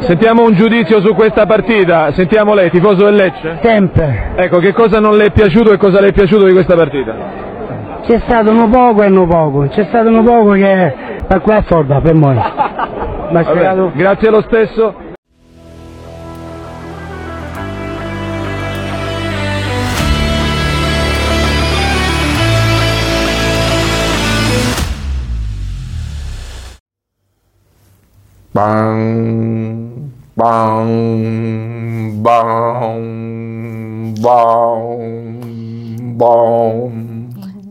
Sentiamo un giudizio su questa partita, sentiamo lei, tifoso del Lecce? Sempre. Ecco, che cosa non le è piaciuto e cosa le è piaciuto di questa partita? C'è stato un poco e un poco, c'è stato un poco che per qua assorda per noi. Vabbè, grazie lo stesso. Bang,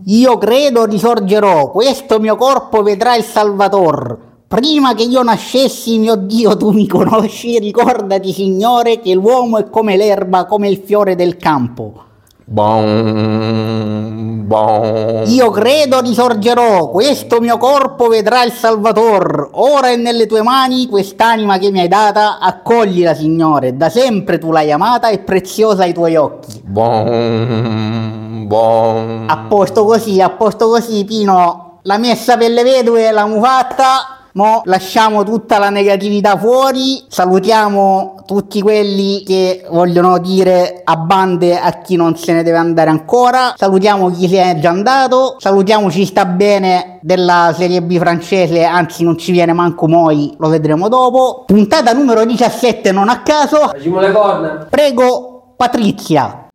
Io credo risorgerò, questo mio corpo vedrà il Salvator. Prima che io nascessi, mio Dio, tu mi conosci, ricordati, Signore, che l'uomo è come l'erba, come il fiore del campo. Bang, bang. Io credo risorgerò, questo mio corpo vedrà il Salvator. Ora è nelle tue mani quest'anima che mi hai data, accoglila, Signore. Da sempre tu l'hai amata e preziosa ai tuoi occhi. Bang, bang. A posto così, a posto così, Pino. La messa per le vedove l'abbiamo fatta. Mo lasciamo tutta la negatività fuori, salutiamo tutti quelli che vogliono dire a bande a chi non se ne deve andare ancora, salutiamo chi se n'è già andato, salutiamo chi sta bene della Serie B francese, anzi non ci viene manco Moi, lo vedremo dopo. Puntata numero 17 non a caso. Facciamo le corna. Prego Patrizia.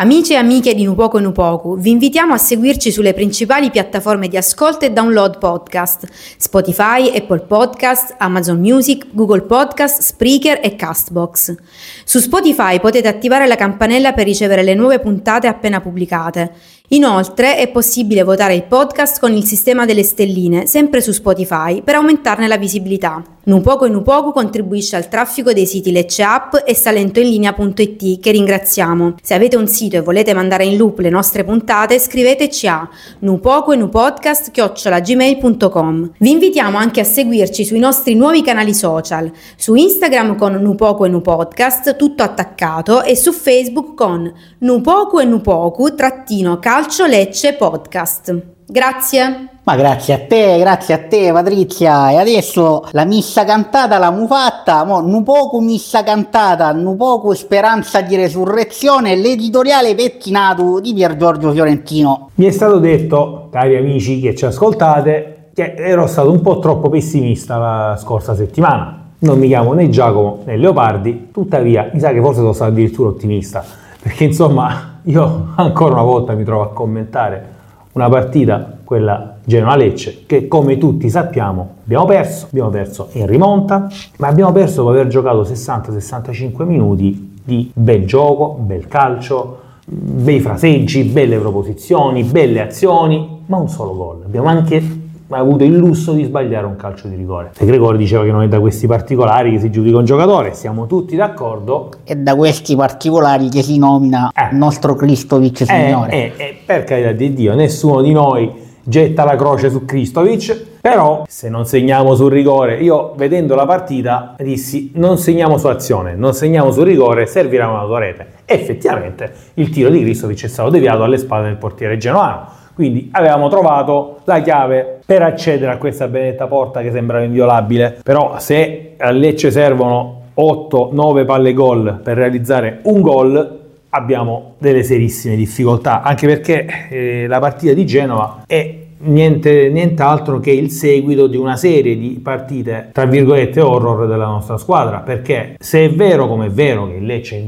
Amici e amiche di Nupoco Nupoku, vi invitiamo a seguirci sulle principali piattaforme di ascolto e download podcast, Spotify, Apple Podcast, Amazon Music, Google Podcast, Spreaker e Castbox. Su Spotify potete attivare la campanella per ricevere le nuove puntate appena pubblicate. Inoltre è possibile votare il podcast con il sistema delle stelline, sempre su Spotify, per aumentarne la visibilità. Nupoco e Nupoku contribuisce al traffico dei siti Lecce App e salentoinlinea.it che ringraziamo. Se avete un sito e volete mandare in loop le nostre puntate, scriveteci a nupoco. Vi invitiamo anche a seguirci sui nostri nuovi canali social, su Instagram con Nupoco e Nupodcast, tutto attaccato, e su Facebook con Nupoco e Nupoku trattino calcio Lecce podcast. Grazie. Ma grazie a te, grazie a te Patrizia. E adesso la missa cantata l'abbiamo fatta, mo nu poco missa cantata, nu poco speranza di resurrezione, l'editoriale pettinato di Pier Giorgio Fiorentino. Mi è stato detto, cari amici che ci ascoltate, che ero stato un po' troppo pessimista la scorsa settimana. Non mi chiamo né Giacomo né Leopardi, tuttavia mi sa che forse sono stato addirittura ottimista, perché insomma io ancora una volta mi trovo a commentare una partita, quella Genoa-Lecce, che come tutti sappiamo abbiamo perso, abbiamo perso in rimonta, ma abbiamo perso dopo aver giocato 60-65 minuti di bel gioco, bel calcio, bei fraseggi, belle proposizioni, belle azioni, ma un solo gol. Abbiamo anche avuto il lusso di sbagliare un calcio di rigore. De Gregori diceva che non è da questi particolari che si giudica un giocatore, siamo tutti d'accordo. E da questi particolari che si nomina Eh. il nostro Kristovic signore. Eh, eh, eh, per carità di Dio, nessuno di noi getta la croce su Kristovic, però se non segniamo sul rigore, io vedendo la partita dissi non segniamo su azione, non segniamo sul rigore, servirà una tua rete. Effettivamente il tiro di Kristovic è stato deviato alle spalle del portiere genoano. Quindi avevamo trovato la chiave per accedere a questa benedetta porta che sembrava inviolabile. Però se a Lecce servono 8-9 palle gol per realizzare un gol, abbiamo delle serissime difficoltà, anche perché eh, la partita di Genova è niente, nient'altro che il seguito di una serie di partite, tra virgolette, horror della nostra squadra, perché se è vero come è vero che Lecce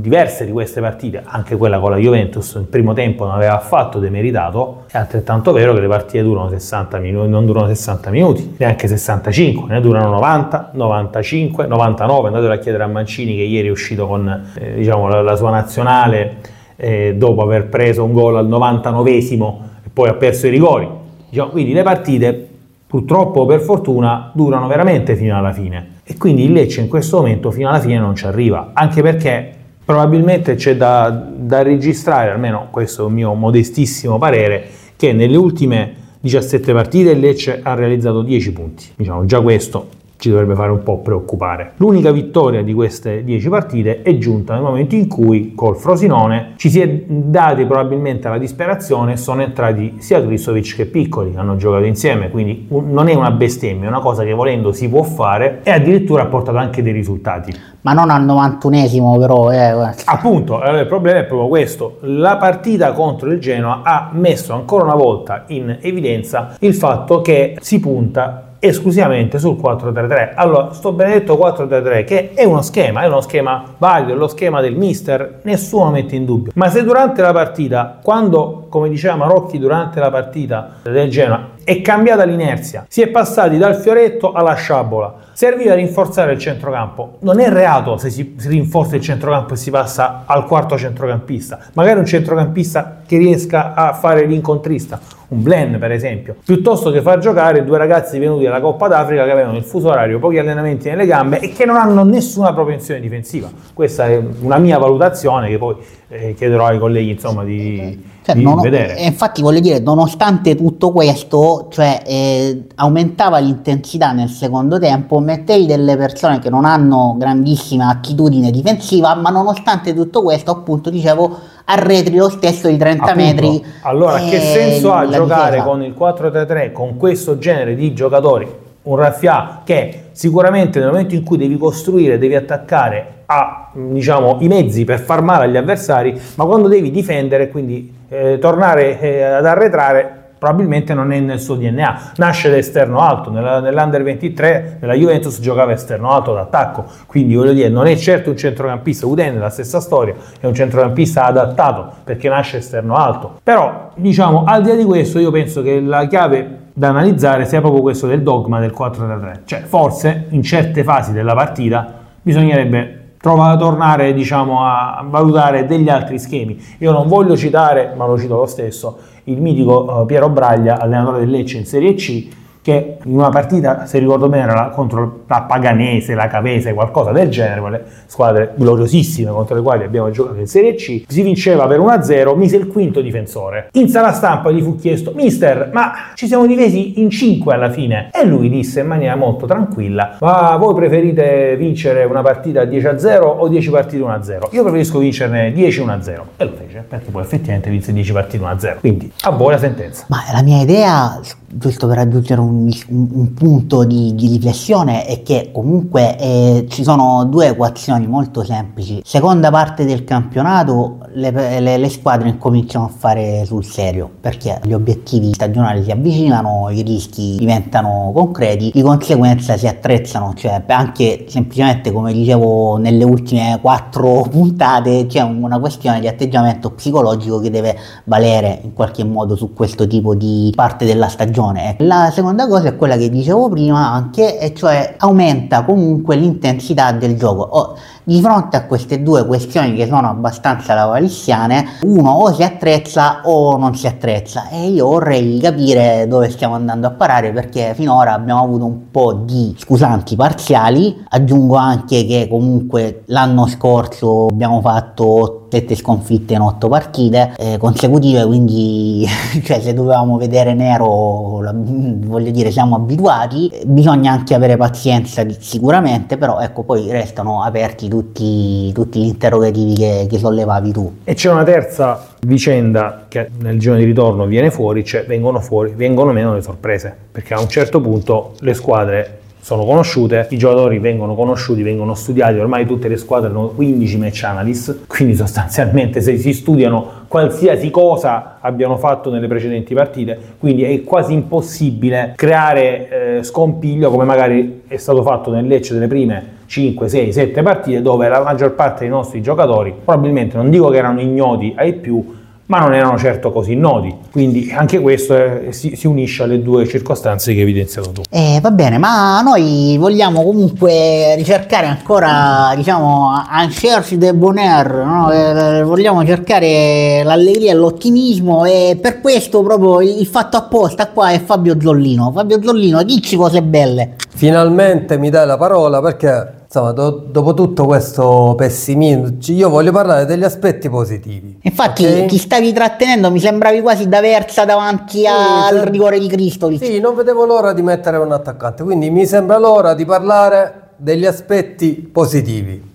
diverse di queste partite, anche quella con la Juventus nel primo tempo non aveva affatto demeritato, è altrettanto vero che le partite durano 60 minuti, non durano 60 minuti, neanche 65, ne durano 90, 95, 99, andatelo a chiedere a Mancini che ieri è uscito con eh, diciamo, la, la sua nazionale eh, dopo aver preso un gol al 99esimo e poi ha perso i rigori. Diciamo, quindi le partite purtroppo per fortuna durano veramente fino alla fine e quindi il Lecce in questo momento fino alla fine non ci arriva, anche perché probabilmente c'è da, da registrare, almeno questo è un mio modestissimo parere, che nelle ultime 17 partite il Lecce ha realizzato 10 punti. Diciamo, già questo ci dovrebbe fare un po' preoccupare. L'unica vittoria di queste 10 partite è giunta nel momento in cui col Frosinone ci si è dati probabilmente alla disperazione sono entrati sia Kristovic che Piccoli, hanno giocato insieme, quindi non è una bestemmia, è una cosa che volendo si può fare e addirittura ha portato anche dei risultati. Ma non al 91esimo però, eh. Appunto, allora il problema è proprio questo. La partita contro il Genoa ha messo ancora una volta in evidenza il fatto che si punta esclusivamente sul 4-3-3. Allora, sto benedetto 4-3-3 che è uno schema, è uno schema valido, è lo schema del mister, nessuno mette in dubbio. Ma se durante la partita, quando, come diceva Marocchi, durante la partita del Genoa è cambiata l'inerzia, si è passati dal fioretto alla sciabola, serviva a rinforzare il centrocampo. Non è reato se si rinforza il centrocampo e si passa al quarto centrocampista, magari un centrocampista che riesca a fare l'incontrista, un blend per esempio, piuttosto che far giocare due ragazzi venuti dalla Coppa d'Africa che avevano il fuso orario, pochi allenamenti nelle gambe e che non hanno nessuna propensione difensiva. Questa è una mia valutazione che poi eh, chiederò ai colleghi insomma di, Cioè, e infatti voglio dire, nonostante tutto questo, cioè, eh, aumentava l'intensità nel secondo tempo, mettevi delle persone che non hanno grandissima attitudine difensiva, ma nonostante tutto questo, appunto, dicevo, arretri lo stesso di 30 Appunto. metri. Allora, che eh, senso ha giocare difesa. con il 4-3-3 con questo genere di giocatori? Un Raffia che sicuramente nel momento in cui devi costruire, devi attaccare, ha diciamo, i mezzi per far male agli avversari, ma quando devi difendere, quindi eh, tornare eh, ad arretrare, probabilmente non è nel suo DNA. Nasce da esterno alto, nella- nell'Under 23 nella Juventus giocava esterno alto d'attacco, quindi voglio dire, non è certo un centrocampista, Udenne è la stessa storia, è un centrocampista adattato perché nasce esterno alto. Però, diciamo, al di là di questo, io penso che la chiave da analizzare sia proprio questo del dogma del 4-3-3. Cioè, forse in certe fasi della partita bisognerebbe trova- tornare diciamo, a a valutare degli altri schemi. Io non voglio citare, ma lo cito lo stesso, il mitico eh, Piero Braglia, allenatore del Lecce in Serie C, che in una partita, se ricordo bene, era contro la Paganese, la Cavese, qualcosa del genere, quelle squadre gloriosissime contro le quali abbiamo giocato in Serie C, si vinceva per 1-0, mise il quinto difensore. In sala stampa gli fu chiesto, mister, ma ci siamo divisi in 5 alla fine? E lui disse in maniera molto tranquilla, ma voi preferite vincere una partita 10-0 o 10 partite 1-0? Io preferisco vincerne 10-1-0. E lo fece, perché poi effettivamente vinse 10 partite 1-0. Quindi, a voi la sentenza. Ma la mia idea, giusto per raggiungere un, un- un punto di, di riflessione, è che comunque eh, ci sono due equazioni molto semplici. Seconda parte del campionato, le, le- le squadre incominciano a fare sul serio, perché gli obiettivi stagionali si avvicinano, i rischi diventano concreti, di conseguenza si attrezzano, cioè anche semplicemente come dicevo nelle ultime quattro puntate, c'è una questione di atteggiamento psicologico che deve valere in qualche modo su questo tipo di parte della stagione. La seconda cosa è quella che dicevo prima anche, e cioè aumenta comunque l'intensità del gioco. Oh, di fronte a queste due questioni che sono abbastanza lavalissiane, uno o si attrezza o non si attrezza e io vorrei capire dove stiamo andando a parare perché finora abbiamo avuto un po' di scusanti parziali, aggiungo anche che comunque l'anno scorso abbiamo fatto 7 sconfitte in 8 partite eh, consecutive, quindi cioè, se dovevamo vedere nero, la- voglio dire, siamo abituati. Bisogna anche avere pazienza sicuramente, però ecco, poi restano aperti tutti, tutti gli interrogativi che, che sollevavi tu. E c'è una terza vicenda che nel giorno di ritorno viene fuori, cioè vengono fuori, vengono meno le sorprese, perché a un certo punto le squadre sono conosciute, i giocatori vengono conosciuti, vengono studiati, ormai tutte le squadre hanno 15 match analyst, quindi sostanzialmente se si studiano qualsiasi cosa abbiano fatto nelle precedenti partite, quindi è quasi impossibile creare eh, scompiglio come magari è stato fatto nel Lecce delle prime 5, 6, 7 partite dove la maggior parte dei nostri giocatori probabilmente non dico che erano ignoti ai più, ma non erano certo così noti. Quindi anche questo eh, si, si unisce alle due circostanze che hai evidenziato tu. Eh, va bene, ma noi vogliamo comunque ricercare ancora, diciamo, un cherche de bonheur, no? Eh, vogliamo cercare l'allegria e l'ottimismo e per questo proprio il fatto apposta qua è Fabio Zollino. Fabio Zollino, dici cose belle. Finalmente mi dai la parola perché insomma do- dopo tutto questo pessimismo io voglio parlare degli aspetti positivi. Infatti ok? ti stavi trattenendo, mi sembravi quasi da versa davanti al sì. rigore di Cristo. Sì, non vedevo l'ora di mettere un attaccante, quindi mi sembra l'ora di parlare degli aspetti positivi.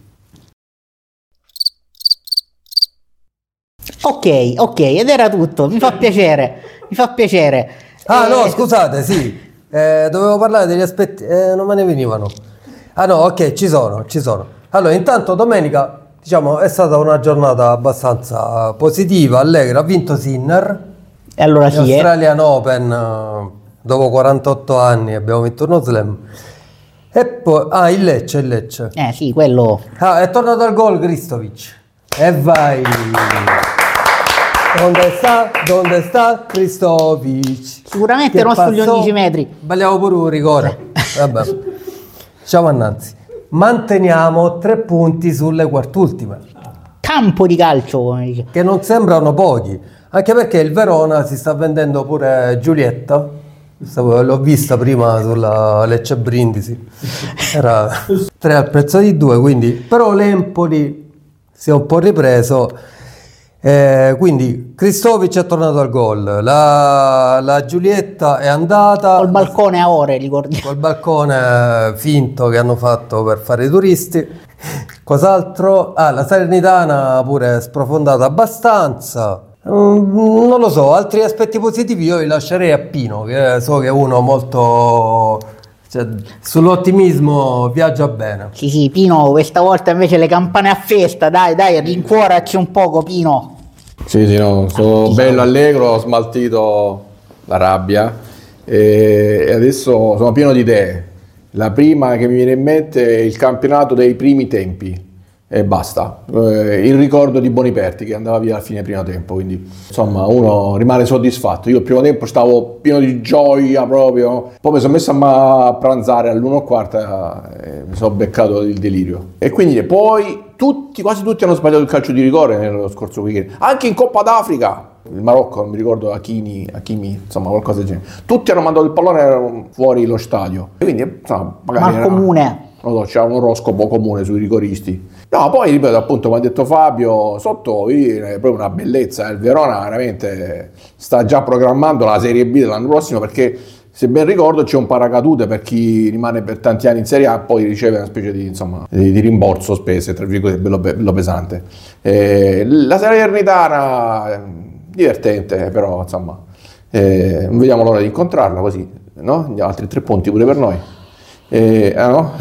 Ok, ok, ed era tutto, mi fa piacere, mi fa piacere. Ah Eh, no, scusate, sì, eh, dovevo parlare degli aspetti, eh, non me ne venivano. Ah no, ok, ci sono, ci sono. Allora, intanto domenica, diciamo, è stata una giornata abbastanza positiva, allegra, ha vinto Sinner, E allora sì. Australian Open, eh, dopo 48 anni abbiamo vinto uno slam. E poi, ah, il Lecce, il Lecce. Eh sì, quello. Ah, è tornato al gol Kristovic. E vai. Dove sta? Dove sta Kristovic? Sicuramente Che non sugli passò- 11 metri. Sbagliavo pure un rigore. Vabbè. Ciao Annanzi. Manteniamo tre punti sulle quartultime, Campo di calcio, come dice. che non sembrano pochi, anche perché il Verona si sta vendendo pure Giulietta. L'ho vista prima sulla Lecce Brindisi, era tre al prezzo di due, quindi però l'Empoli si è un po' ripreso. Eh, quindi Cristovic è tornato al gol, la, la Giulietta è andata Col balcone a ore, ricordi. col balcone finto che hanno fatto per fare i turisti. Cos'altro? Ah, la Salernitana pure è sprofondata abbastanza. Mm, non lo so, altri aspetti positivi io li lascerei a Pino, che so che è uno molto... cioè, sull'ottimismo viaggia bene. Sì, sì, Pino, questa volta invece le campane a festa, dai, dai, rincuoraci un poco, Pino. Sì, sì, no, sono bello allegro, ho smaltito la rabbia e e adesso sono pieno di idee. La prima che mi viene in mente è il campionato dei primi tempi e basta. Eh, il ricordo di Boniperti che andava via a fine primo tempo, quindi insomma uno rimane soddisfatto. Io il primo tempo stavo pieno di gioia proprio, poi mi sono messo a pranzare all'uno e quarta e mi sono beccato il delirio. E quindi poi tutti, quasi tutti hanno sbagliato il calcio di rigore nello scorso weekend, anche in Coppa d'Africa. Il Marocco, non mi ricordo Hakimi, Hakimi, insomma qualcosa del genere. Tutti hanno mandato il pallone fuori lo stadio. E quindi, insomma, magari Ma era- comune. non so, c'era un oroscopo comune sui rigoristi. No, poi ripeto, appunto, come ha detto Fabio, sotto è proprio una bellezza. Il Verona veramente sta già programmando la Serie B dell'anno prossimo perché, se ben ricordo, c'è un paracadute per chi rimane per tanti anni in Serie A, poi riceve una specie di, insomma, di, rimborso spese, tra virgolette, bello, bello pesante. Eh, la Salernitana, eh, divertente, però, insomma, eh, non vediamo l'ora di incontrarla così, no? Gli altri tre punti pure per noi. Eh, ah, no?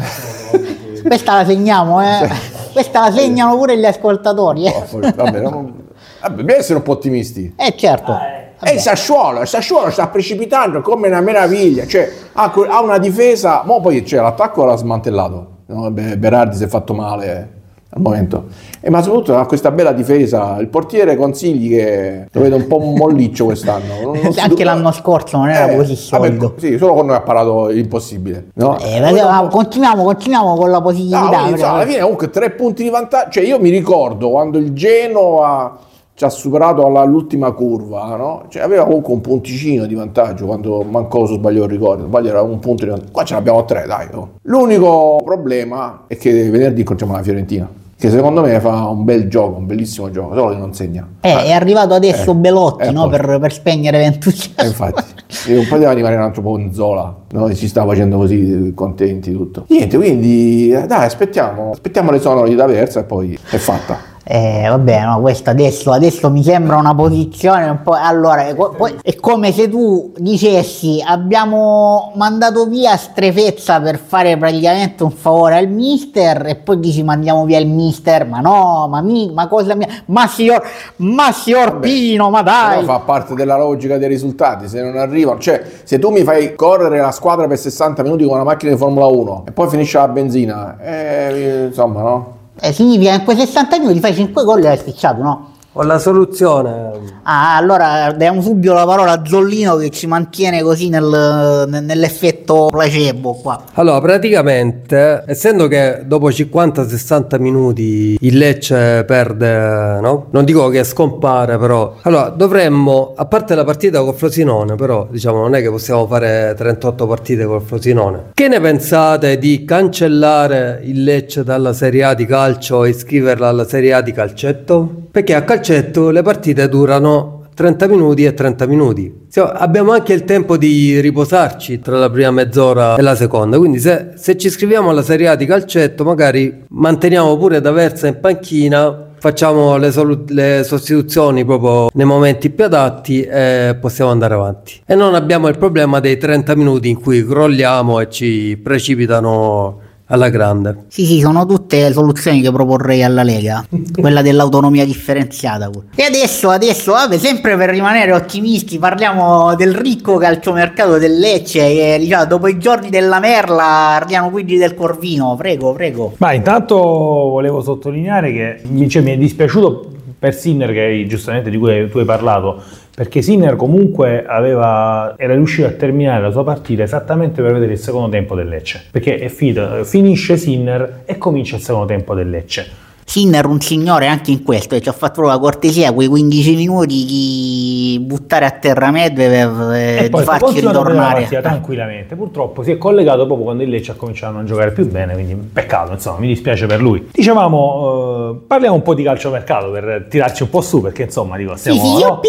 Questa la segniamo, eh. Questa la segnano pure gli ascoltatori, eh. Vabbè, non... Vabbè, dobbiamo essere un po' ottimisti. Eh certo. E il Sassuolo, il Sassuolo sta precipitando come una meraviglia, cioè ha, una difesa, ma poi cioè, l'attacco l'ha smantellato, no? Beh, Berardi si è fatto male al momento, e, ma soprattutto ha questa bella difesa, il portiere consigli che lo vedo un po' molliccio quest'anno. Non- non Anche l'anno scorso non era Eh, così vabbè, solido. sì, solo con noi ha parlato l'impossibile. No? Eh, ma continuiamo, continuiamo con la No, positività. quindi, perché- insomma, alla fine comunque tre punti di vantaggio. Cioè, io mi ricordo quando il Genoa ci ha superato all'ultima curva, no? Cioè, aveva comunque un punticino di vantaggio quando Mancoso sbagliò il rigore. Sbaglio era un punto di vantaggio. Qua ce l'abbiamo tre, dai. oh. L'unico problema è che venerdì incontriamo la Fiorentina. Che secondo me fa un bel gioco, un bellissimo gioco, solo che non segna. Eh, è arrivato adesso Eh, Belotti, eh, no? Per, per spegnere Ventus. Eh, infatti, non poteva rimanere un altro po' in zola, no? ci sta facendo così contenti tutto. Niente, quindi eh, dai, aspettiamo, aspettiamo le sonore di D'Aversa e poi è fatta. Eh, vabbè, no, questo adesso, adesso mi sembra una posizione un po'. Allora, è, co- poi- è come se tu dicessi: abbiamo mandato via Strefezza per fare praticamente un favore al mister, e poi dici mandiamo via il mister. Ma no, ma, mi, ma cosa mia? Ma signor, ma signor Pino, ma dai! Fa parte della logica dei risultati, se non arrivano, cioè se tu mi fai correre la squadra per 60 minuti con una macchina di Formula 1 e poi finisce la benzina, eh, insomma no? Eh, significa che in quei 60 minuti fai 5 gol e hai spicciato, no? Ho la soluzione. Ah, allora diamo subito la parola a Zollino che ci mantiene così nel- nel- nell'effetto placebo qua. Allora, praticamente, essendo che dopo 50-60 minuti il Lecce perde, no? Non dico che scompare, però. Allora, dovremmo, a parte la partita col Frosinone, però, diciamo, non è che possiamo fare 38 partite col Frosinone. Che ne pensate di cancellare il Lecce dalla Serie A di calcio e iscriverla alla Serie A di calcetto? Perché a calcetto le partite durano 30 minuti e 30 minuti. Abbiamo anche il tempo di riposarci tra la prima mezz'ora e la seconda. Quindi, se, se ci iscriviamo alla Serie A di calcetto, magari manteniamo pure D'Aversa in panchina. Facciamo le, solu- le sostituzioni proprio nei momenti più adatti e possiamo andare avanti. E non abbiamo il problema dei 30 minuti in cui crolliamo e ci precipitano alla grande. Sì, sì, sono tutte soluzioni che proporrei alla Lega, quella dell'autonomia differenziata. pure. E adesso, adesso, vabbè, sempre per rimanere ottimisti, parliamo del ricco calciomercato del Lecce, che diciamo, dopo i giorni della Merla arriviamo quindi del Corvino, prego, prego. Ma intanto volevo sottolineare che cioè, mi è dispiaciuto per Sinner, che giustamente di cui tu hai parlato, perché Sinner comunque aveva, era riuscito a terminare la sua partita esattamente per vedere il secondo tempo del Lecce. Perché è finito, finisce Sinner e comincia il secondo tempo del Lecce. Sinner un signore anche in questo e ci ha fatto la cortesia quei 15 minuti di buttare a terra Medvedev e, E di poi sta farci ritornare. partita tranquillamente. Purtroppo si è collegato proprio quando il Lecce ha cominciato a non giocare più bene, quindi peccato, insomma, mi dispiace per lui. Dicevamo, eh, parliamo un po' di calciomercato per tirarci un po' su, perché insomma, dico, Sì, stiamo... sì, no?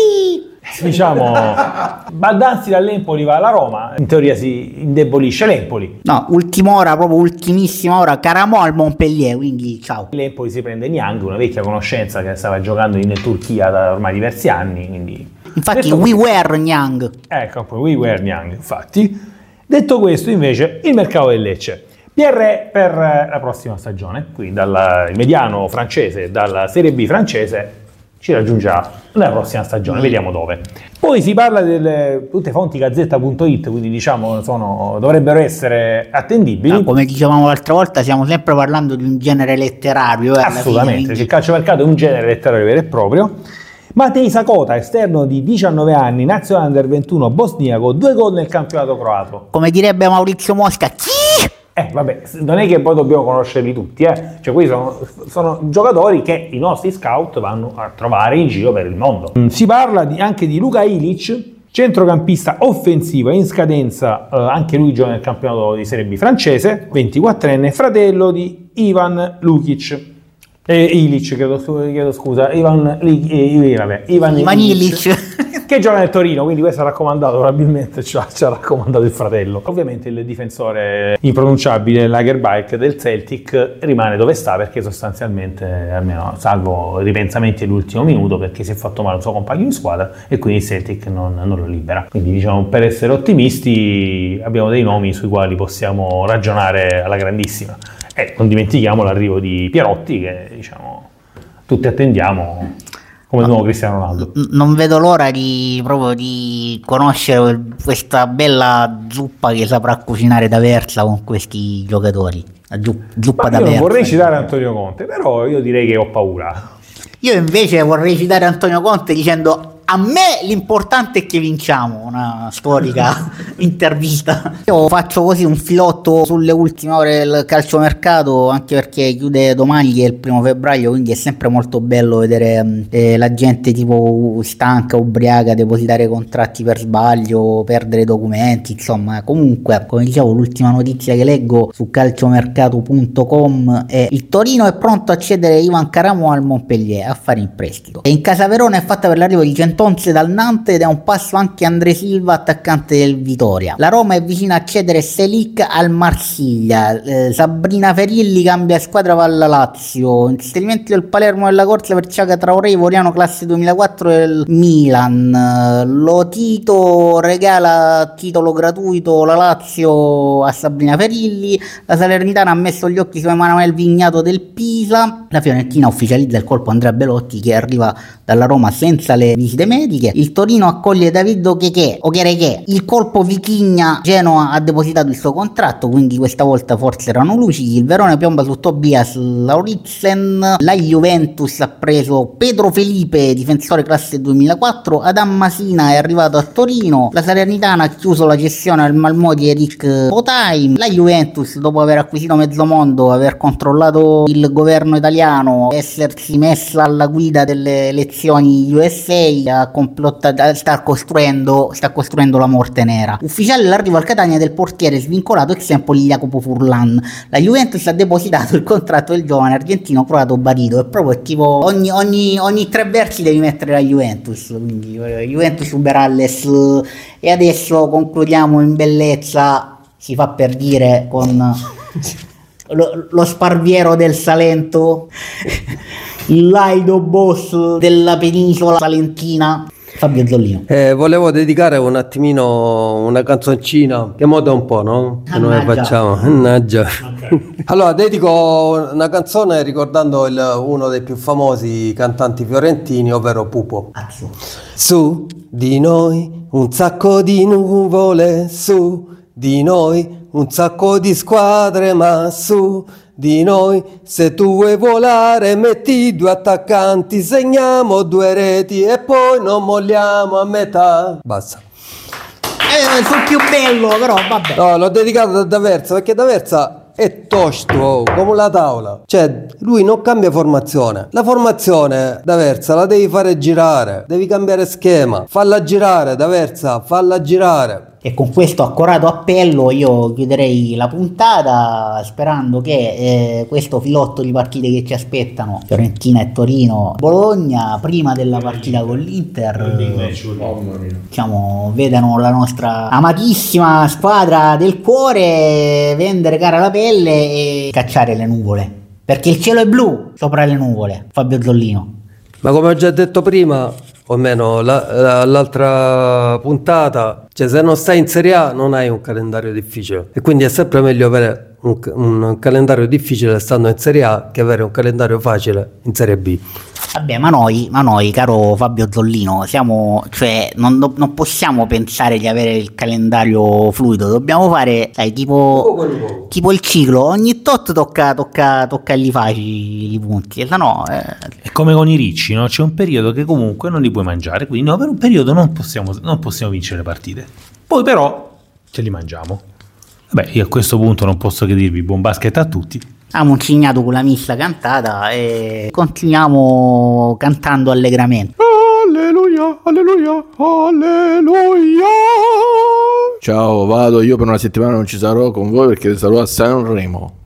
Diciamo, Baldanzi dall'Empoli va alla Roma, in teoria si indebolisce l'Empoli. No, ultima ora, proprio ultimissima ora, Caramò al Montpellier, quindi ciao. L'Empoli si prende Niang, una vecchia conoscenza che stava giocando in Turchia da ormai diversi anni, quindi... Infatti, Detto we were Nyang. Ecco, poi we were Niang, infatti. Detto questo, invece, il mercato del Lecce. PR per la prossima stagione, quindi dal mediano francese, dalla Serie B francese, ci raggiungerà nella prossima stagione, vediamo dove. Poi si parla delle tutte fonti gazzetta.it, quindi diciamo sono, dovrebbero essere attendibili. Ah, come dicevamo l'altra volta, stiamo sempre parlando di un genere letterario. eh, fine, Assolutamente, quindi- il calciomercato è un genere letterario vero e proprio. Mattei Sakota, esterno di 19 anni, nazionale under 21 bosniaco, due gol nel campionato croato. Come direbbe Maurizio Mosca, chi? Eh, vabbè, non è che poi dobbiamo conoscerli tutti, eh. Cioè, questi sono, sono giocatori che i nostri scout vanno a trovare in giro per il mondo. Mm, Si parla di- anche di Luka Ilic, centrocampista offensivo in scadenza, eh, anche lui gioca nel campionato di Serie B francese, 24enne, fratello di Ivan Lukic. Eh, Ilic, chiedo, chiedo scusa, Ivan, Li- eh, vabbè, Ivan Ilic. che gioca nel Torino, quindi questo ha raccomandato, probabilmente ci ha, ci ha raccomandato il fratello. Ovviamente il difensore impronunciabile Lagerbike del Celtic rimane dove sta perché sostanzialmente, almeno salvo ripensamenti all'ultimo minuto, perché si è fatto male un suo compagno di squadra e quindi il Celtic non, non lo libera. Quindi diciamo, per essere ottimisti abbiamo dei nomi sui quali possiamo ragionare alla grandissima. E non dimentichiamo l'arrivo di Pierotti che diciamo tutti attendiamo come il nuovo Cristiano Ronaldo. Non vedo l'ora di, proprio di conoscere questa bella zuppa che saprà cucinare da Versa con questi giocatori. La zu- zuppa da Versa. vorrei citare Antonio Conte, però io direi che ho paura. Io invece vorrei citare Antonio Conte dicendo a me l'importante è che vinciamo, una storica intervista. Io faccio così un filotto sulle ultime ore del calciomercato, anche perché chiude domani che è il primo febbraio, quindi è sempre molto bello vedere mm, eh, la gente tipo stanca, ubriaca, depositare contratti per sbaglio, perdere documenti, insomma, comunque, come dicevo, l'ultima notizia che leggo su calciomercato.com è il Torino è pronto a cedere Ivan Caramo al Montpellier a fare in prestito. E in casa Verona è fatta per l'arrivo di Gentonze dal Nantes ed è un passo anche Andre Silva, attaccante del Vitoria. La Roma è vicina a cedere Selic al Marsiglia. Eh, Sabrina Ferilli cambia squadra va alla Lazio. Inserimenti del Palermo nella corsa per Ciaga Traoré, Ivoriano classe 2004 del Milan. Eh, Lotito regala titolo gratuito la Lazio a Sabrina Ferilli. La Salernitana ha messo gli occhi su Emanuele Vignato del Pisa. La Fiorentina ufficializza il colpo Andrea Belotti che arriva dalla Roma senza le visite mediche. Il Torino accoglie David Ocheche, Ochereche. Il colpo Vichigna, Genoa ha depositato il suo contratto. Fatto, quindi questa volta forse erano lucidi. Il Verona piomba su Tobias Lauritzen, la Juventus ha preso Pedro Felipe, difensore classe 2004, Adam Masina è arrivato a Torino, la Salernitana ha chiuso la gestione al Malmò di Eric Potaim, la Juventus dopo aver acquisito mezzo mondo, aver controllato il governo italiano, essersi messa alla guida delle elezioni USA, ha complottato, sta costruendo, sta costruendo la morte nera. Ufficiale l'arrivo al Catania del portiere svincolato ex Empoli Jacopo Furlan. La Juventus ha depositato il contratto del giovane argentino croato Barito. È proprio tipo ogni, ogni, ogni tre versi devi mettere la Juventus. Quindi eh, Juventus Uberalles. E adesso concludiamo in bellezza. Si fa per dire con lo, lo sparviero del Salento. Il laido boss della penisola salentina. Fabio Zollino. Eh, volevo dedicare un attimino una canzoncina che moda un po', no? Che noi facciamo. Mannaggia. allora, dedico una canzone ricordando il- uno dei più famosi cantanti fiorentini, ovvero Pupo. Cazzo. Su di noi un sacco di nuvole, su di noi un sacco di squadre, ma su di noi se tu vuoi volare metti due attaccanti, segniamo due reti e poi non molliamo a metà. Basta. Eh, sul più bello, però vabbè. No, l'ho dedicato a D'Aversa perché D'Aversa è tosto oh, come la tavola. Cioè, lui non cambia formazione. La formazione D'Aversa la devi fare girare, devi cambiare schema. Falla girare, D'Aversa, falla girare. E con questo accorato appello io chiuderei la puntata sperando che eh, questo filotto di partite che ci aspettano, Fiorentina e Torino, Bologna, prima della partita con l'Inter, diciamo, vedano la nostra amatissima squadra del cuore vendere cara la pelle e cacciare le nuvole. Perché il cielo è blu sopra le nuvole, Fabio Zollino. Ma come ho già detto prima, o almeno la- la- l'altra puntata, cioè se non stai in Serie A non hai un calendario difficile. E quindi è sempre meglio avere un, un calendario difficile stando in Serie A che avere un calendario facile in Serie B. Vabbè, ma noi, ma noi, caro Fabio Zollino, siamo, cioè, non, do- non possiamo pensare di avere il calendario fluido, dobbiamo fare, sai, tipo, tipo il ciclo, ogni tot tocca, tocca, tocca gli facili i punti, se no, eh, È come con i ricci, no? C'è un periodo che comunque non li puoi mangiare, quindi no, per un periodo non possiamo, non possiamo vincere le partite. Poi però ce li mangiamo. Vabbè, io a questo punto non posso che dirvi buon basket a tutti. abbiamo incignato con la missa cantata e continuiamo cantando allegramente. Alleluia, alleluia, alleluia. Ciao, vado, io per una settimana non ci sarò con voi perché sarò a Sanremo.